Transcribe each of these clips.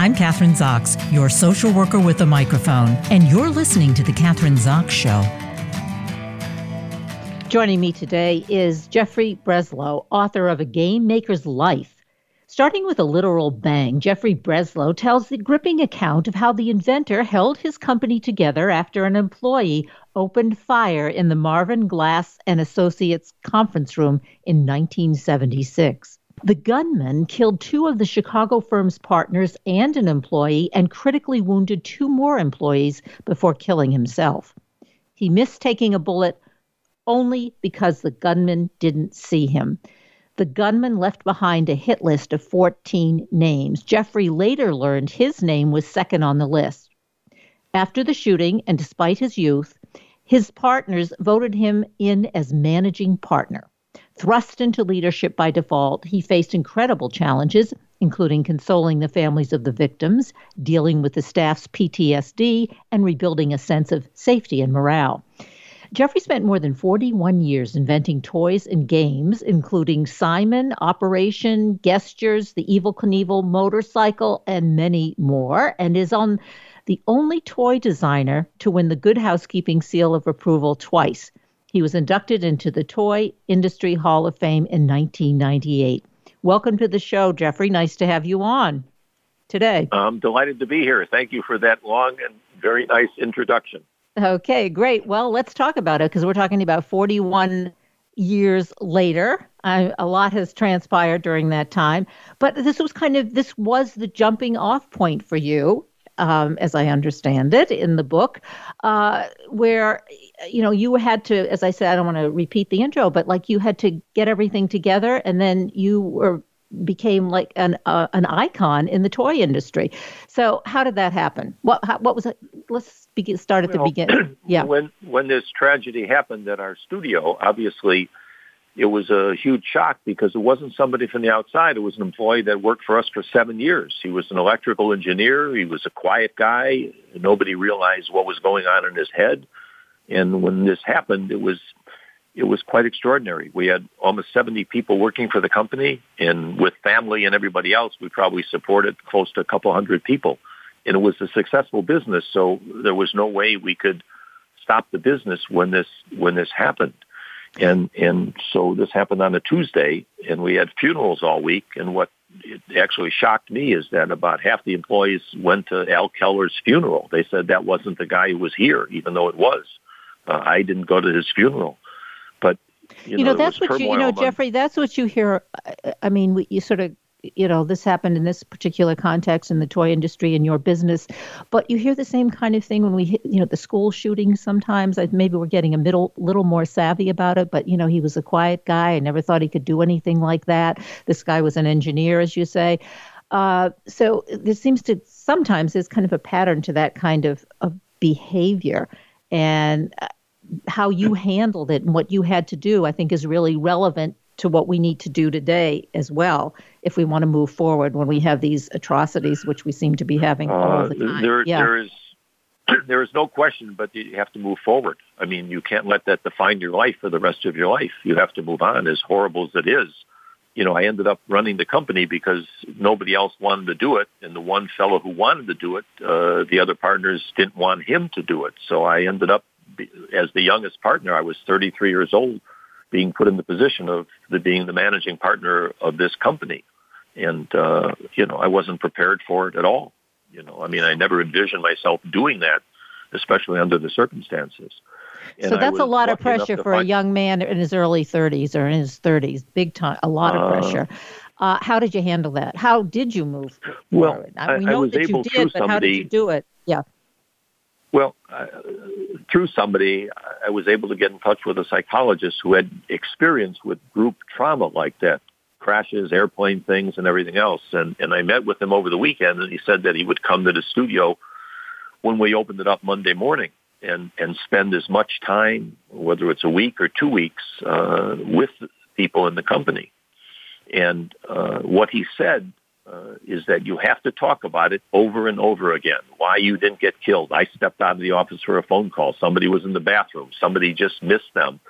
I'm Kathryn Zox, your social worker with a microphone, and you're listening to The Kathryn Zox Show. Joining me today is Jeffrey Breslow, author of A Game Maker's Life. Starting with a literal bang, Jeffrey Breslow tells the gripping account of how the inventor held his company together after an employee opened fire in the Marvin Glass and Associates conference room in 1976. The gunman killed two of the Chicago firm's partners and an employee and critically wounded two more employees before killing himself. He missed taking a bullet only because the gunman didn't see him. The gunman left behind a hit list of 14 names. Jeffrey later learned his name was second on the list. After the shooting, and despite his youth, his partners voted him in as managing partner. Thrust into leadership by default, he faced incredible challenges, including consoling the families of the victims, dealing with the staff's PTSD, and rebuilding a sense of safety and morale. Jeffrey spent more than 41 years inventing toys and games, including Simon, Operation, Guesstures, the Evel Knievel motorcycle, and many more, and is on the only toy designer to win the Good Housekeeping Seal of Approval twice. He was inducted into the Toy Industry Hall of Fame in 1998. Welcome to the show, Jeffrey. Nice to have you on today. I'm delighted to be here. Thank you for that long and very nice introduction. Okay, great. Well, let's talk about it because we're talking about 41 years later. I, a lot has transpired during that time, but this was kind of this was the jumping off point for you um, as I understand it in the book, uh, where you know you had to, as I said, I don't want to repeat the intro, but like you had to get everything together, and then you were became like an uh, an icon in the toy industry. So how did that happen? What how, what was it? Let's begin, start at well, the beginning. Yeah. When when this tragedy happened at our studio, obviously it was a huge shock because it wasn't somebody from the outside. It was an employee that worked for us for seven years. He was an electrical engineer. He was a quiet guy. Nobody realized what was going on in his head. And when this happened, it was it was quite extraordinary. We had almost 70 people working for the company, and with family and everybody else, we probably supported close to a couple hundred people. And it was a successful business, so there was no way we could stop the business when this when this happened. And, and so this happened on a Tuesday and we had funerals all week. And what it actually shocked me is that about half the employees went to Al Keller's funeral. They said that wasn't the guy who was here, even though it was. Uh, I didn't go to his funeral. But you, you know, know that's what you, you know, Jeffrey. That's what you hear. I mean, we, you sort of you know this happened in this particular context in the toy industry in your business but you hear the same kind of thing when we hit you know the school shootings sometimes. I, maybe we're getting a middle little more savvy about it but you know he was a quiet guy. I never thought he could do anything like that. This guy was an engineer as you say. Uh, so there seems to sometimes there's kind of a pattern to that kind of, of behavior. And uh, how you handled it and what you had to do i think is really relevant to what we need to do today as well if we want to move forward when we have these atrocities, which we seem to be having all the uh, time. There, yeah. there is there is no question, but you have to move forward. I mean, you can't let that define your life for the rest of your life. You have to move on, as horrible as it is. You know, I ended up running the company because nobody else wanted to do it, and the one fellow who wanted to do it, uh, the other partners didn't want him to do it. So I ended up, as the youngest partner, I was 33 years old being put in the position of the being the managing partner of this company. And, uh, you know, I wasn't prepared for it at all. You know, I mean, I never envisioned myself doing that, especially under the circumstances. And so that's a lot of pressure for find... a young man in his early 30s or in his 30s, big time, a lot of pressure. Uh, uh, how did you handle that? How did you move well, forward? I, we know I that you did, but somebody, how did you do it? Yeah. Well, uh, through somebody, I was able to get in touch with a psychologist who had experience with group trauma like that, crashes, airplane things, and everything else. And, and I met with him over the weekend, and he said that he would come to the studio when we opened it up Monday morning and, and spend as much time, whether it's a week or two weeks, uh, with people in the company. And uh, what he said uh, is that you have to talk about it over and over again. Why you didn't get killed. I stepped out of the office for a phone call. Somebody was in the bathroom. Somebody just missed them.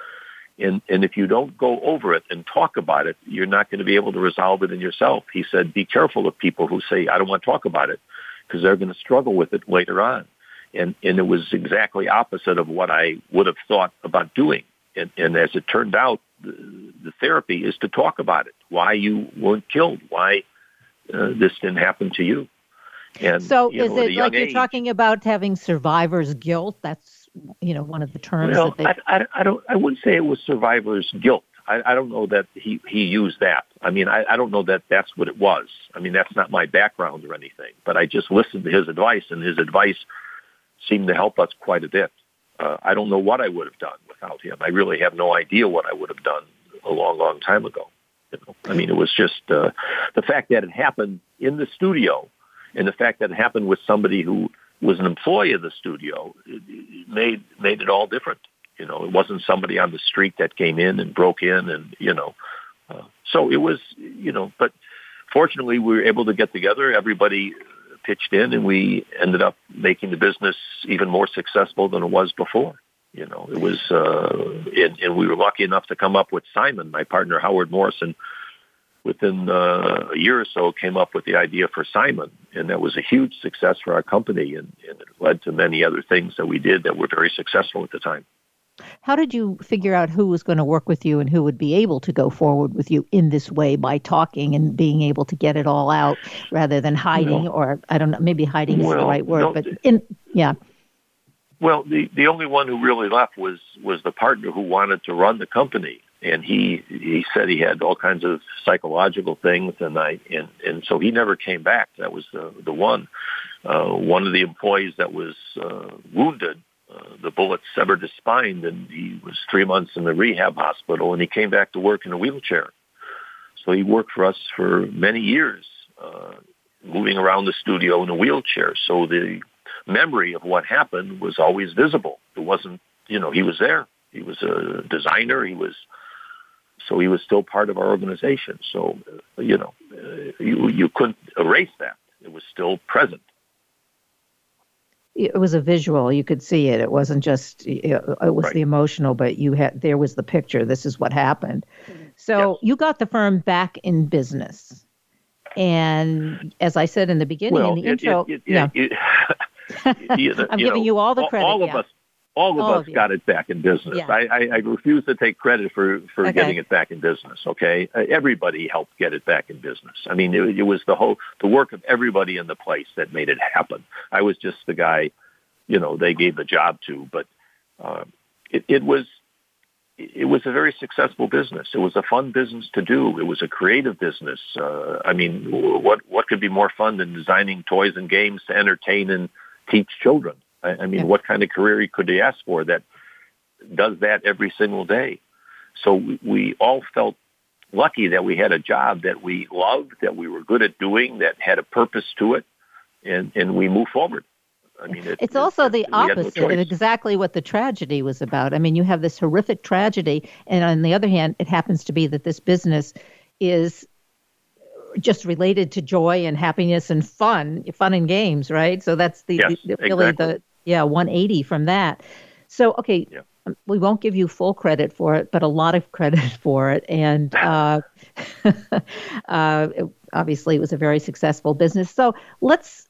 And, and if you don't go over it and talk about it, you're not going to be able to resolve it in yourself. He said, be careful of people who say, I don't want to talk about it. because they're going to struggle with it later on. And, and it was exactly opposite of what I would have thought about doing. And, and as it turned out, the, the therapy is to talk about it, why you weren't killed, why uh, this didn't happen to you. And, so you is know, it like you're age, talking about having survivor's guilt? That's, you know, one of the terms well, that they... I, I, I don't, I wouldn't say it was survivor's guilt. I, I don't know that he, he used that. I mean, I, I don't know that that's what it was. I mean, that's not my background or anything, but I just listened to his advice and his advice seemed to help us quite a bit. Uh, I don't know what I would have done without him. I really have no idea what I would have done a long, long time ago. I mean, it was just uh, the fact that it happened in the studio, and the fact that it happened with somebody who was an employee of the studio it, it made made it all different. You know, it wasn't somebody on the street that came in and broke in, and you know, uh, so it was, you know. But fortunately, we were able to get together. Everybody pitched in, and we ended up making the business even more successful than it was before. You know, it was, uh, and, and we were lucky enough to come up with Simon, my partner Howard Morrison. Within uh, a year or so, came up with the idea for Simon, and that was a huge success for our company, and, and it led to many other things that we did that were very successful at the time. How did you figure out who was going to work with you and who would be able to go forward with you in this way by talking and being able to get it all out rather than hiding, no. or I don't know, maybe hiding well, is the right word, no, but in yeah. Well, the the only one who really left was was the partner who wanted to run the company, and he he said he had all kinds of psychological things, and I and and so he never came back. That was the the one. Uh, one of the employees that was uh, wounded, uh, the bullet severed his spine, and he was three months in the rehab hospital, and he came back to work in a wheelchair. So he worked for us for many years, uh, moving around the studio in a wheelchair. So the memory of what happened was always visible. It wasn't, you know, he was there. He was a designer. He was, so he was still part of our organization. So, uh, you know, uh, you, you couldn't erase that. It was still present. It was a visual. You could see it. It wasn't just, it was right. the emotional, but you had, there was the picture. This is what happened. So yes. you got the firm back in business. And as I said in the beginning, well, in the it, intro, it, yeah. you, I'm giving know, you all the credit. All of us, all of all us of got it back in business. Yeah. I, I, I, refuse to take credit for for okay. getting it back in business. Okay, uh, everybody helped get it back in business. I mean, it, it, was the whole the work of everybody in the place that made it happen. I was just the guy, you know, they gave the job to, but uh, it, it was it was a very successful business. It was a fun business to do. It was a creative business. Uh, I mean, what what could be more fun than designing toys and games to entertain and teach children. I, I mean, yeah. what kind of career could they ask for that does that every single day? So we, we all felt lucky that we had a job that we loved, that we were good at doing, that had a purpose to it, and, and we move forward. I mean, it, it's also the opposite no of exactly what the tragedy was about. I mean, you have this horrific tragedy, and on the other hand, it happens to be that this business is just related to joy and happiness and fun, fun and games, right? So that's the, yes, the really exactly. the yeah 180 from that. So okay, yeah. Um, we won't give you full credit for it, but a lot of credit for it, and uh, uh, it, obviously it was a very successful business. So let's.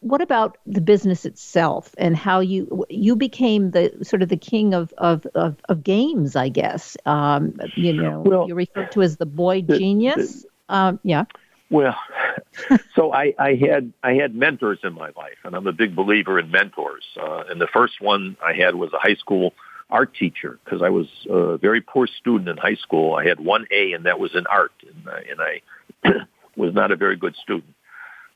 What about the business itself and how you you became the sort of the king of of of, of games? I guess um, you know well, you're referred to as the boy genius. The, um, yeah. Well, so I, I had I had mentors in my life, and I'm a big believer in mentors. Uh, and the first one I had was a high school art teacher because I was a very poor student in high school. I had one A, and that was in art, and, uh, and I was not a very good student.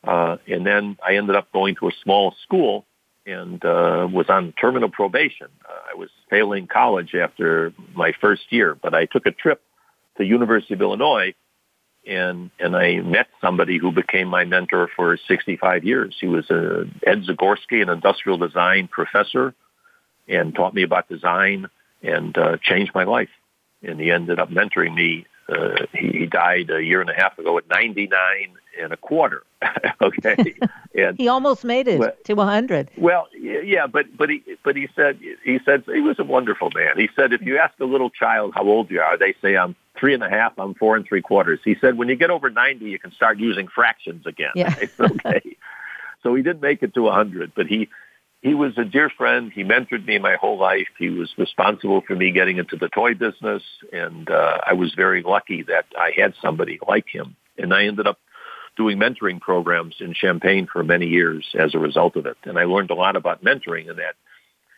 Uh, and then I ended up going to a small school and uh, was on terminal probation. Uh, I was failing college after my first year, but I took a trip to University of Illinois and and I met somebody who became my mentor for 65 years. He was a Ed Zagorski, an industrial design professor, and taught me about design and uh, changed my life. And he ended up mentoring me. Uh, he, he died a year and a half ago at 99 and a quarter. okay, and he almost made it well, to 100. Well, yeah, but but he but he said he said he was a wonderful man. He said if you ask a little child how old you are, they say I'm three and a half, I'm four and three quarters. He said when you get over 90, you can start using fractions again. Yeah. okay. so he didn't make it to 100, but he he was a dear friend. He mentored me my whole life. He was responsible for me getting into the toy business, and uh, I was very lucky that I had somebody like him. And I ended up doing mentoring programs in Champaign for many years as a result of it. And I learned a lot about mentoring and that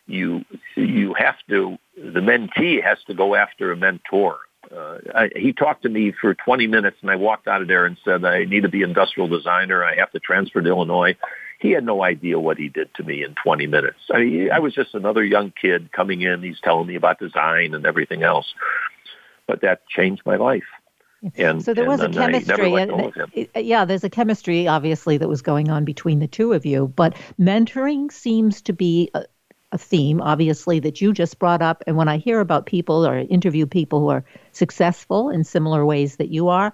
you you have to the mentee has to go after a mentor. Uh, I, he talked to me for 20 minutes, and I walked out of there and said, "I need to be industrial designer. I have to transfer to Illinois." He had no idea what he did to me in 20 minutes. I, I was just another young kid coming in. He's telling me about design and everything else, but that changed my life. And, so there was a chemistry. And, yeah, there's a chemistry obviously that was going on between the two of you. But mentoring seems to be a, a theme, obviously, that you just brought up. And when I hear about people or interview people who are successful in similar ways that you are,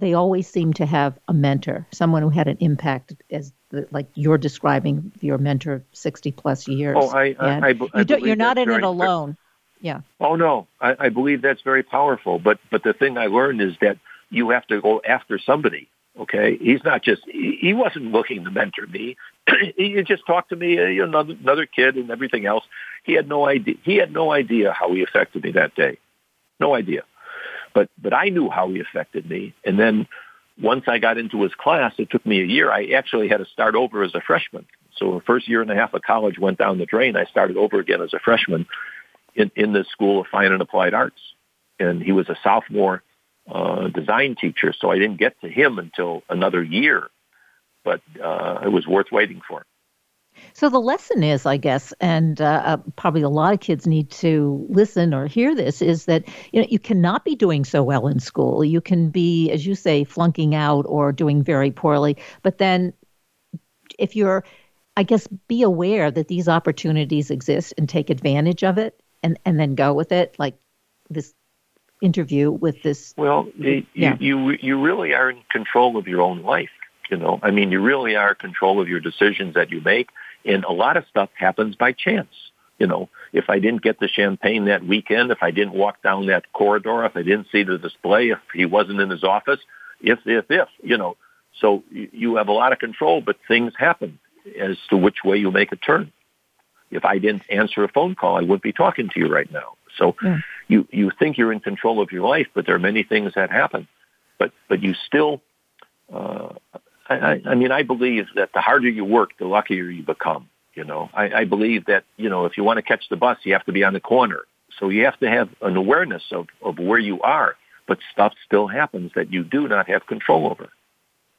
they always seem to have a mentor, someone who had an impact, as the, like you're describing your mentor, sixty plus years. Oh, I, I, I, I you are not in it alone. Yeah. Oh no, I, I believe that's very powerful. But but the thing I learned is that you have to go after somebody. Okay, he's not just he wasn't looking to mentor me. he just talked to me, uh, you know, another, another kid and everything else. He had no idea. He had no idea how he affected me that day. No idea. But but I knew how he affected me. And then once I got into his class, it took me a year. I actually had to start over as a freshman. So the first year and a half of college went down the drain. I started over again as a freshman in, in the School of Fine and Applied Arts. And he was a sophomore uh, design teacher, so I didn't get to him until another year. But uh, it was worth waiting for. So the lesson is, I guess, and uh, uh, probably a lot of kids need to listen or hear this, is that you know you cannot be doing so well in school. You can be, as you say, flunking out or doing very poorly. But then, if you're, I guess, be aware that these opportunities exist and take advantage of it and and then go with it like this interview with this well you, yeah. you you really are in control of your own life you know i mean you really are in control of your decisions that you make and a lot of stuff happens by chance you know if i didn't get the Champaign that weekend if i didn't walk down that corridor if i didn't see the display if he wasn't in his office if if if you know so you have a lot of control but things happen as to which way you make a turn if I didn't answer a phone call, I wouldn't be talking to you right now. So yeah. you, you think you're in control of your life, but there are many things that happen. But, but you still, uh, I, I mean, I believe that the harder you work, the luckier you become. You know, I, I believe that, you know, if you want to catch the bus, you have to be on the corner. So you have to have an awareness of, of where you are, but stuff still happens that you do not have control over.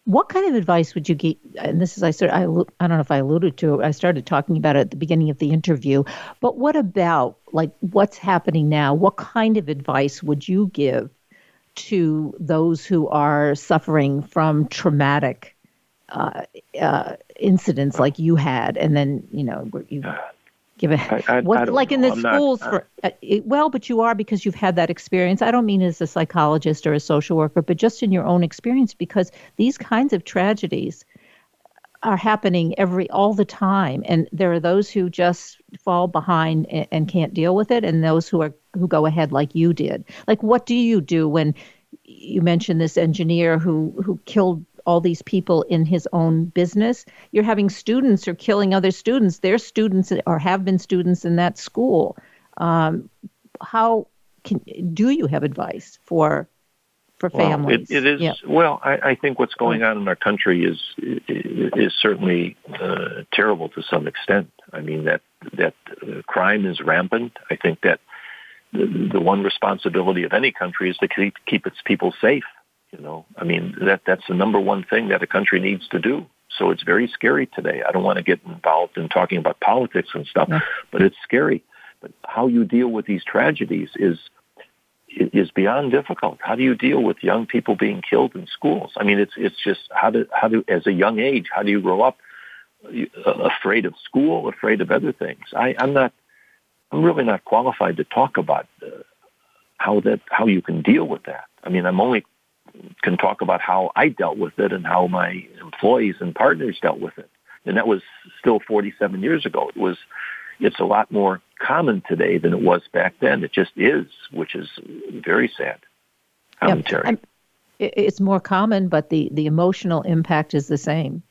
What kind of advice would you give? And this is I sort I, I don't know if I alluded to it. I started talking about it at the beginning of the interview. But what about like what's happening now? What kind of advice would you give to those who are suffering from traumatic uh, uh, incidents like you had, and then you know you give it I, I, what, I like in the I'm schools not, for uh, it, well but you are because you've had that experience. I don't mean as a psychologist or a social worker but just in your own experience because these kinds of tragedies are happening every all the time and there are those who just fall behind and, and can't deal with it and those who are who go ahead like you did. Like what do you do when you mentioned this engineer who who killed all these people in his own business. You're having students or killing other students. They're students or have been students in that school. Um, how can do you have advice for for families? Well, it, it is yeah. well. I, I, think what's going on in our country is is certainly uh, terrible to some extent. I mean that that uh, crime is rampant. I think that the, the one responsibility of any country is to keep keep its people safe. You know, I mean, that that's the number one thing that a country needs to do. So it's very scary today. I don't want to get involved in talking about politics and stuff, yeah. but it's scary. But how you deal with these tragedies is is beyond difficult. How do you deal with young people being killed in schools? I mean, it's it's just how do how do as a young age how do you grow up uh, afraid of school, afraid of other things? I, I'm not. I'm really not qualified to talk about uh, how that how you can deal with that. I mean, I'm only can talk about how I dealt with it and how my employees and partners dealt with it. And that was still 47 years ago. It was, it's a lot more common today than it was back then. It just is, which is very sad commentary. Yeah, it's more common, but the, the emotional impact is the same.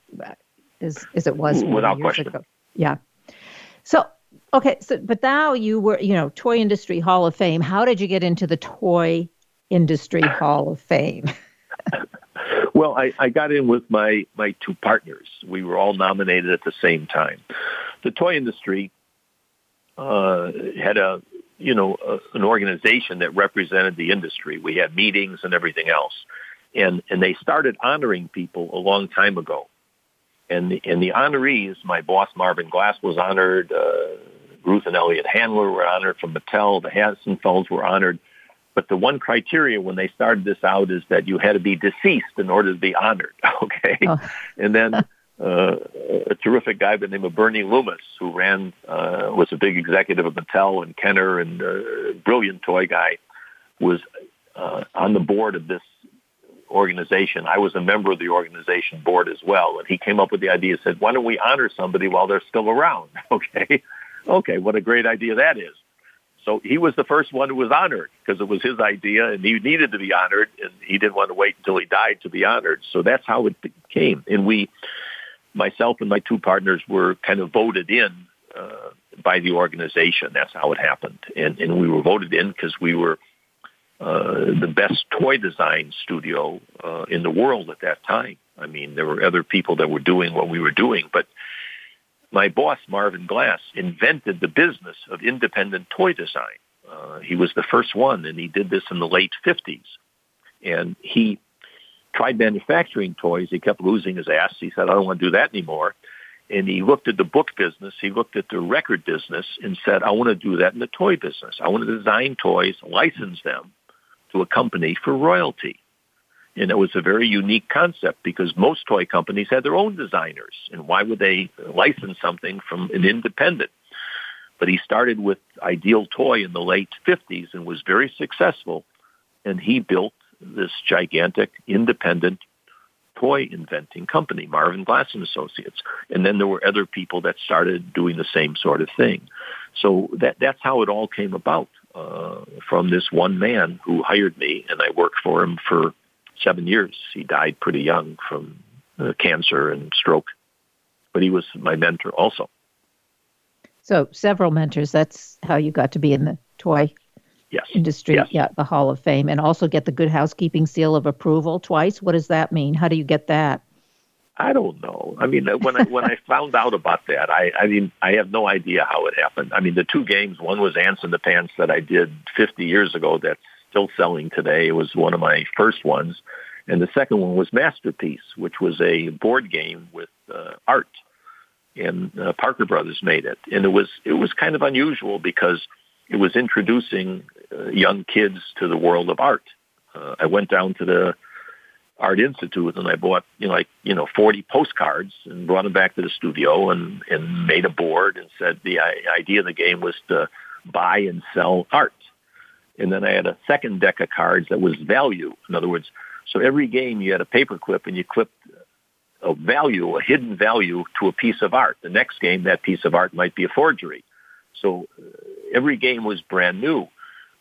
as, as it was without question. ago. Yeah. So okay, so but now you were you know Toy Industry Hall of Fame. How did you get into the Toy Industry Hall of Fame? well, I, I got in with my my two partners. We were all nominated at the same time. The toy industry uh, had a you know an organization that represented the industry. We had meetings and everything else, and and they started honoring people a long time ago. And the, and the honorees, my boss Marvin Glass was honored. Uh, Ruth and Elliot Handler were honored from Mattel. The Hassenfelds were honored. But the one criteria when they started this out is that you had to be deceased in order to be honored. Okay, oh. and then uh, a terrific guy by the name of Bernie Loomis, who ran uh, was a big executive of Mattel and Kenner and uh, brilliant toy guy, was uh, on the board of this organization. I was a member of the organization board as well, and he came up with the idea. Said, "Why don't we honor somebody while they're still around?" Okay, okay, what a great idea that is. So he was the first one who was honored because it was his idea and he needed to be honored and he didn't want to wait until he died to be honored. So that's how it came. And we, myself and my two partners were kind of voted in uh, by the organization. That's how it happened. And, and we were voted in because we were uh, the best toy design studio uh, in the world at that time. I mean, there were other people that were doing what we were doing, but my boss, Marvin Glass, invented the business of independent toy design. Uh, he was the first one, and he did this in the late 50s. And he tried manufacturing toys. He kept losing his ass. He said, I don't want to do that anymore. And he looked at the book business. He looked at the record business and said, I want to do that in the toy business. I want to design toys, license them to a company for royalty. And it was a very unique concept because most toy companies had their own designers. And why would they license something from an independent? But he started with Ideal Toy in the late 50s and was very successful. And he built this gigantic independent toy inventing company, Marvin Glass and Associates. And then there were other people that started doing the same sort of thing. So that, that's how it all came about uh, from this one man who hired me, and I worked for him for seven years. He died pretty young from uh, cancer and stroke, but he was my mentor also. So several mentors. That's how you got to be in the toy yes. industry. Yes. Yeah, the Hall of Fame, and also get the Good Housekeeping seal of approval twice. What does that mean? How do you get that? I don't know. I mean, when I when I found out about that, I I mean, I have no idea how it happened. I mean, the two games, one was Ants in the Pants that I did 50 years ago. That's still selling today. It was one of my first ones. And the second one was Masterpiece, which was a board game with uh, art. And uh, Parker Brothers made it. And it was, it was kind of unusual because it was introducing uh, young kids to the world of art. Uh, I went down to the Art Institute and I bought, you know, like, you know, 40 postcards and brought them back to the studio and, and made a board and said the idea of the game was to buy and sell art. And then I had a second deck of cards that was value. In other words, so every game you had a paper clip and you clipped a value, a hidden value to a piece of art. The next game, that piece of art might be a forgery. So uh, every game was brand new.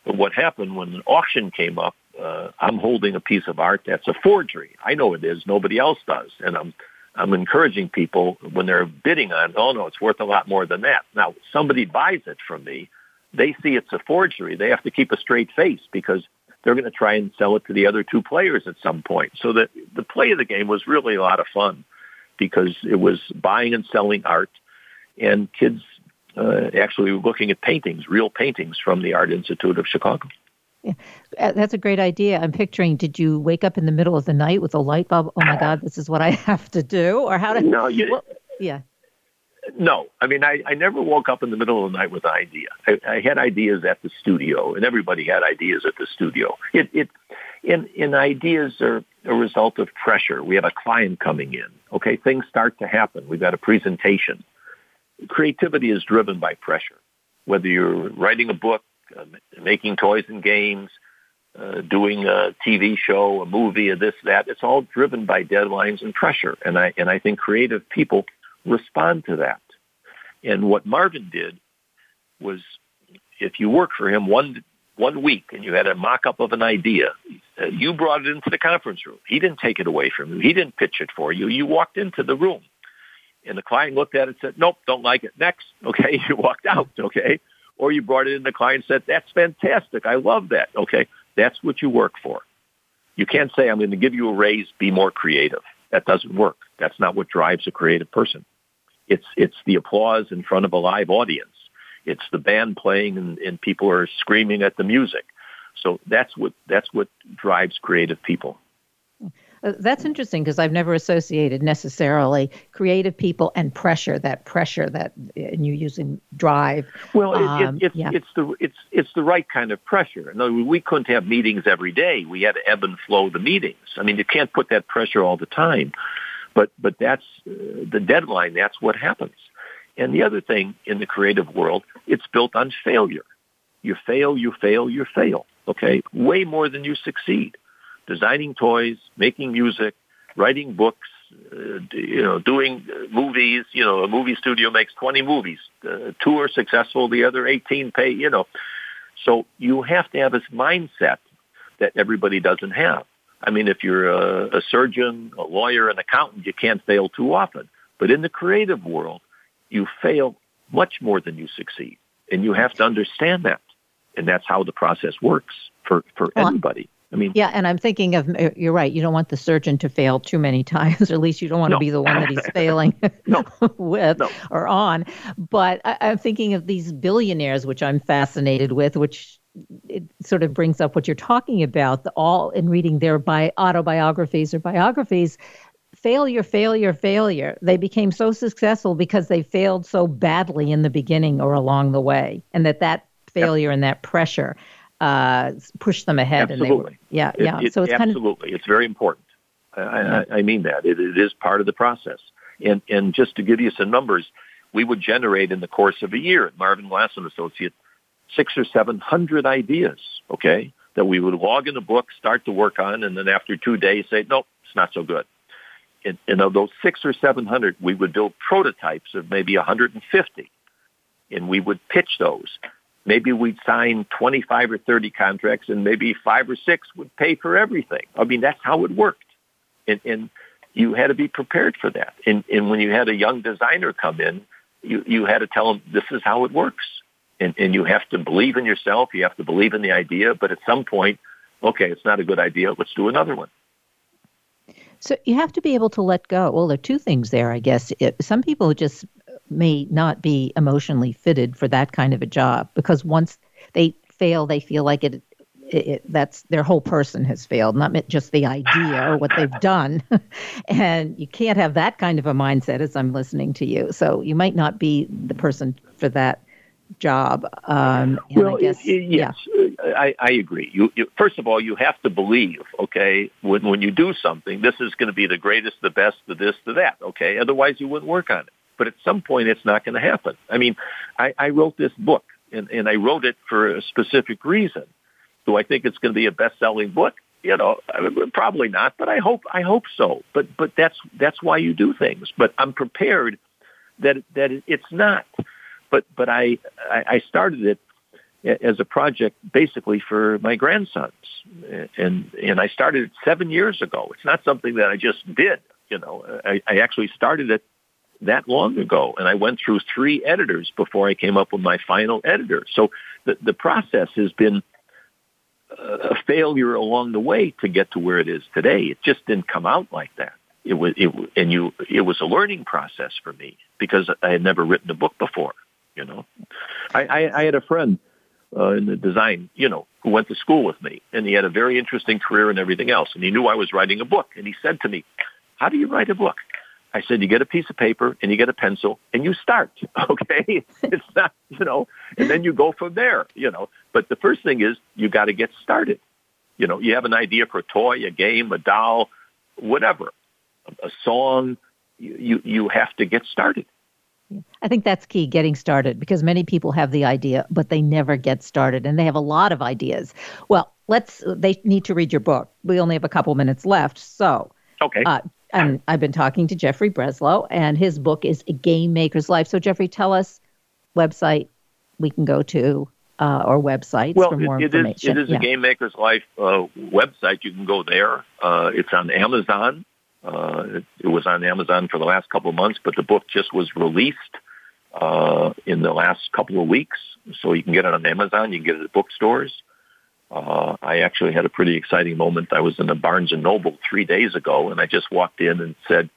But what happened when an auction came up, uh, I'm holding a piece of art that's a forgery. I know it is. Nobody else does. And I'm, I'm encouraging people when they're bidding on, oh no, it's worth a lot more than that. Now, somebody buys it from me they see it's a forgery, they have to keep a straight face because they're going to try and sell it to the other two players at some point. So that the play of the game was really a lot of fun because it was buying and selling art, and kids uh, actually were looking at paintings, real paintings from the Art Institute of Chicago. Yeah, uh, that's a great idea. I'm picturing. Did you wake up in the middle of the night with a light bulb? Oh my God, this is what I have to do, or how did? No, you. Well, yeah. No, I mean, I, I never woke up in the middle of the night with an idea. I, I had ideas at the studio, and everybody had ideas at the studio. It, it, and, and ideas are a result of pressure. We have a client coming in. Okay, things start to happen. We've got a presentation. Creativity is driven by pressure. Whether you're writing a book, uh, making toys and games, uh, doing a TV show, a movie, or this, that, it's all driven by deadlines and pressure. And I, and I think creative people respond to that. And what Marvin did was if you worked for him one one week and you had a mock-up of an idea, uh, you brought it into the conference room. He didn't take it away from you. He didn't pitch it for you. You walked into the room. and the client looked at it and said, nope, don't like it. Next. Okay. You walked out. Okay. Or you brought it in, the client said, that's fantastic. I love that. Okay. That's what you work for. You can't say, I'm going to give you a raise, be more creative. That doesn't work. That's not what drives a creative person. It's, it's the applause in front of a live audience. It's the band playing and, and people are screaming at the music. So that's what, that's what drives creative people. Uh, that's interesting because I've never associated necessarily creative people and pressure. That pressure that and you using drive. Well, it, um, it, it, yeah. it's the it's it's the right kind of pressure. No, we couldn't have meetings every day. We had to ebb and flow the meetings. I mean, you can't put that pressure all the time. But but that's uh, the deadline. That's what happens. And the other thing in the creative world, it's built on failure. You fail, you fail, you fail. Okay, way more than you succeed designing toys, making music, writing books, uh, you know, doing uh, movies. You know, a movie studio makes 20 movies. Uh, two are successful, the other 18 pay, you know. So you have to have this mindset that everybody doesn't have. I mean, if you're a, a surgeon, a lawyer, an accountant, you can't fail too often. But in the creative world, you fail much more than you succeed. And you have to understand that. And that's how the process works for, for well, everybody. I mean, yeah, and I'm thinking of uh, you're right. You don't want the surgeon to fail too many times, or at least you don't want no. to be the one that he's failing with no. or on. But I, I'm thinking of these billionaires, which I'm fascinated with, which it sort of brings up what you're talking about. The, all in reading their bi- autobiographies or biographies, failure, failure, failure. They became so successful because they failed so badly in the beginning or along the way, and that that failure yep. and that pressure uh, push them ahead. Absolutely. And they were, yeah, it, yeah. It, so it's absolutely, kind of, it's very important. I, I, mean that it, it is part of the process. And and just to give you some numbers, we would generate in the course of a year at Marvin Glass and Associates six or seven hundred ideas. Okay, that we would log in a book, start to work on, and then after two days say, nope, it's not so good. And, and of those six or seven hundred, we would build prototypes of maybe 150, and we would pitch those maybe we'd sign 25 or 30 contracts and maybe five or six would pay for everything. I mean, that's how it worked. And, and you had to be prepared for that. And, and when you had a young designer come in, you, you had to tell them this is how it works. And, and you have to believe in yourself. You have to believe in the idea. But at some point, okay, it's not a good idea. Let's do another one. So you have to be able to let go. Well, there are two things there, I guess. It, some people just may not be emotionally fitted for that kind of a job because once they fail, they feel like it, it, it, that's their whole person has failed, not just the idea or what they've done. and you can't have that kind of a mindset as I'm listening to you. So you might not be the person for that job. Um, well, guess, yes, yeah. I, I agree. You, you, first of all, you have to believe. Okay, when when you do something, this is going to be the greatest, the best, the this, the that. Okay, otherwise you wouldn't work on it. But at some point, it's not going to happen. I mean, I, I wrote this book, and, and I wrote it for a specific reason. Do I think it's going to be a best-selling book? You know, probably not, but I hope I hope so. But but that's that's why you do things. But I'm prepared that that it's not. But but I I started it as a project basically for my grandsons, and and I started it seven years ago. It's not something that I just did. You know, I, I actually started it that long ago. And I went through three editors before I came up with my final editor. So the, the process has been a failure along the way to get to where it is today. It just didn't come out like that. It was, it, and you, it was a learning process for me because I had never written a book before. You know, I, I, I had a friend uh, in the design, you know, who went to school with me, and he had a very interesting career and everything else, and he knew I was writing a book, and he said to me, "How do you write a book?" I said, you get a piece of paper and you get a pencil and you start. Okay. it's not, you know, and then you go from there, you know, but the first thing is you got to get started. You know, you have an idea for a toy, a game, a doll, whatever, a song, you, you have to get started. I think that's key, getting started, because many people have the idea, but they never get started, and they have a lot of ideas. Well, let's. They need to read your book. We only have a couple minutes left, so okay. Uh, and I've been talking to Jeffrey Breslow, and his book is A Game Maker's Life. So, Jeffrey, tell us website we can go to uh, or websites well, for more it, it information. Is, it is yeah. a Game Maker's Life uh, website. You can go there. Uh, it's on Amazon Uh, it, it, was on Amazon for the last couple of months, but the book just was released uh, in the last couple of weeks. So you can get it on Amazon. You can get it at bookstores. Uh, I actually had a pretty exciting moment. I was in a Barnes and Noble three days ago, and I just walked in and said,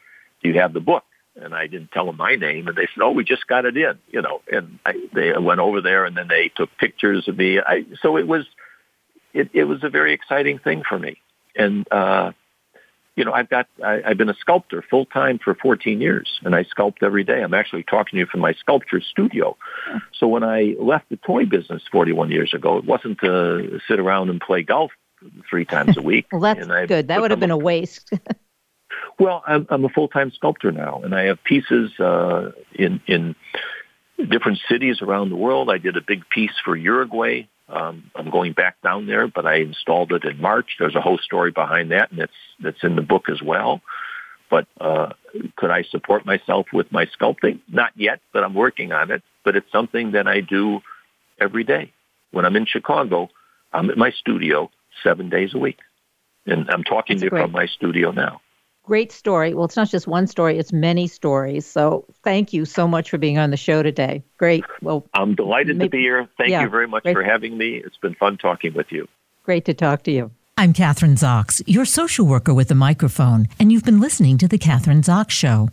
"Do you have the book?" And I didn't tell them my name, and they said, "Oh, we just got it in," you know. And I, they went over there, and then they took pictures of me. I, so it was, it, it was a very exciting thing for me, and uh, you know, I've got, I, I've been a sculptor full time for 14 years and I sculpt every day. I'm actually talking to you from my sculpture studio. So when I left the toy business 41 years ago, it wasn't to sit around and play golf three times a week. well, that's good. That would have been a waste. well, I'm, I'm a full-time sculptor now and I have pieces, uh, in, in different cities around the world. I did a big piece for Uruguay um, I'm going back down there, but I installed it in March. There's a whole story behind that, and it's that's in the book as well. But uh, could I support myself with my sculpting? Not yet, but I'm working on it. But it's something that I do every day. When I'm in Chicago, I'm at my studio seven days a week, and I'm talking that's to you from my studio now great story. Well, it's not just one story, it's many stories. So thank you so much for being on the show today. Great. Well, I'm delighted maybe, to be here. Thank yeah, you very much great. for having me. It's been fun talking with you. Great to talk to you. I'm Kathryn Zox, your social worker with a microphone, and you've been listening to The Kathryn Zox Show.